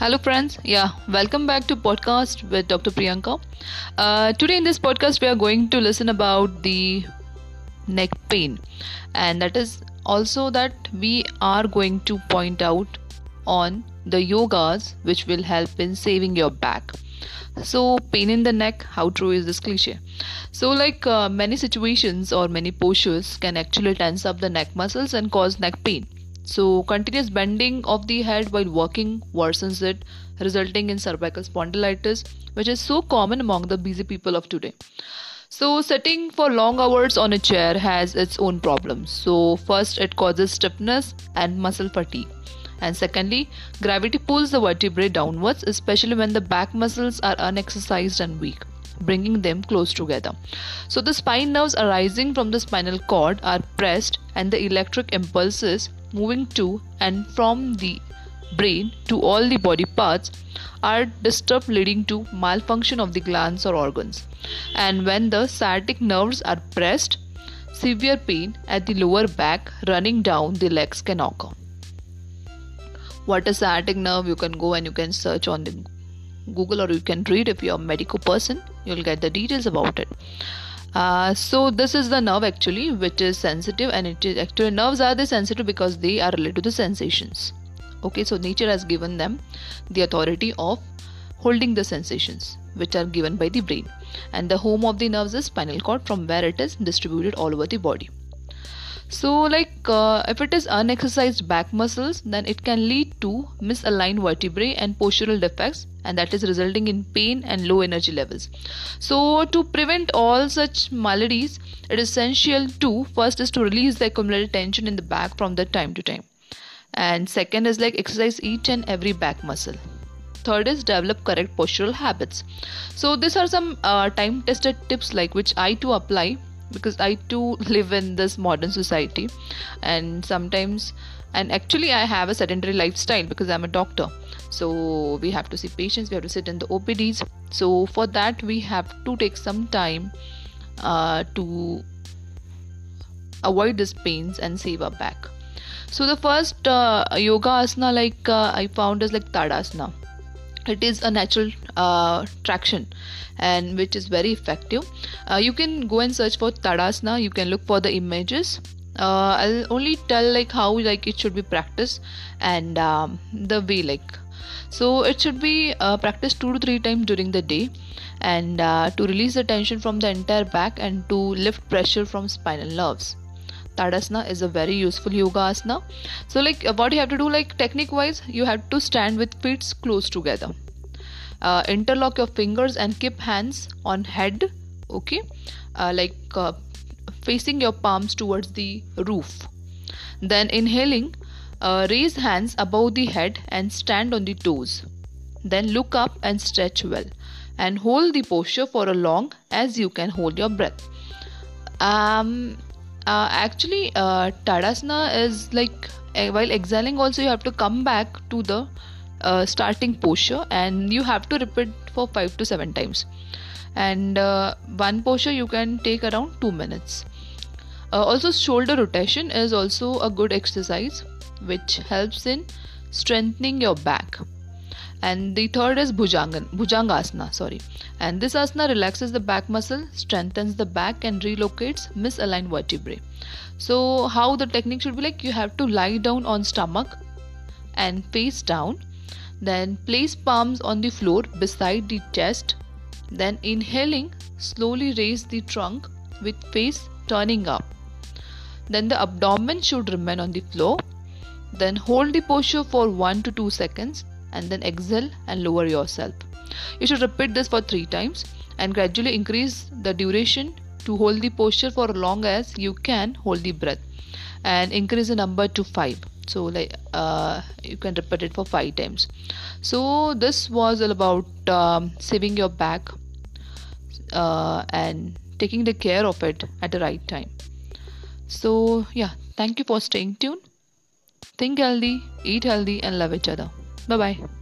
Hello, friends. Yeah, welcome back to podcast with Dr. Priyanka. Uh, today in this podcast, we are going to listen about the neck pain, and that is also that we are going to point out on the yogas which will help in saving your back. So, pain in the neck, how true is this cliche? So, like uh, many situations or many postures can actually tense up the neck muscles and cause neck pain so, continuous bending of the head while walking worsens it, resulting in cervical spondylitis, which is so common among the busy people of today. So, sitting for long hours on a chair has its own problems. So, first, it causes stiffness and muscle fatigue. And secondly, gravity pulls the vertebrae downwards, especially when the back muscles are unexercised and weak bringing them close together. So, the spine nerves arising from the spinal cord are pressed, and the electric impulses moving to and from the brain to all the body parts are disturbed leading to malfunction of the glands or organs. And when the sciatic nerves are pressed severe pain at the lower back running down the legs can occur. What is sciatic nerve? You can go and you can search on the google or you can read if you're a medical person. You'll get the details about it uh, so this is the nerve actually which is sensitive and it is actually nerves are the sensitive because they are related to the sensations. Okay so nature has given them the authority of holding the sensations which are given by the brain. And the home of the nerves is spinal cord from where it is distributed all over the body so, like uh, if it is unexercised back muscles, then it can lead to misaligned vertebrae and postural defects, and that is resulting in pain and low energy levels. So, to prevent all such maladies, it is essential to first is to release the accumulated tension in the back from the time to time, and second is like exercise each and every back muscle. Third is develop correct postural habits. So these are some uh, time tested tips like which i too apply because I too live in this modern society. And sometimes and actually I have a sedentary lifestyle because I'm a doctor. So we have to see patients we have to sit in the OPDs so for that we have to take some time uh, to avoid these pains and save our back. So the first uh, yoga asana like uh, I found is like Tadasana it is a natural uh, traction and which is very effective. Uh, you can go and search for tadasana you can look for the images. Uh, i'll only tell like how like it should be practiced and um, the way like. So it should be uh, practiced two to three times during the day and uh, to release the tension from the entire back and to lift pressure from spinal nerves tadasana is a very useful yoga asana so like uh, what you have to do like technique wise you have to stand with feet close together. Uh, interlock your fingers and keep hands on head okay? Uh, like uh, facing your palms towards the roof. Then inhaling uh, raise hands above the head and stand on the toes. Then look up and stretch well. And hold the posture for a long as you can hold your breath. Um uh, actually uh, tadasana is like uh, while exhaling also you have to come back to the uh, starting posture and you have to repeat for 5 to 7 times. And uh, one posture you can take around 2 minutes. Uh, also shoulder rotation is also a good exercise which helps in strengthening your back and the third is bhujangan bhujangasana sorry. And this asana relaxes the back muscle strengthens the back and relocates misaligned vertebrae. So how the technique should be like you have to lie down on stomach and face down. Then place palms on the floor beside the chest. Then inhaling slowly raise the trunk with face turning up. Then the abdomen should remain on the floor. Then hold the posture for 1 to 2 seconds and then exhale and lower yourself. You should repeat this for 3 times and gradually increase the duration to hold the posture for as long as you can hold the breath and increase the number to 5 so like uh, you can repeat it for 5 times. So this was all about um, saving your back uh, and taking the care of it at the right time. So yeah thank you for staying tuned. Think healthy eat healthy and love each other Bye bye.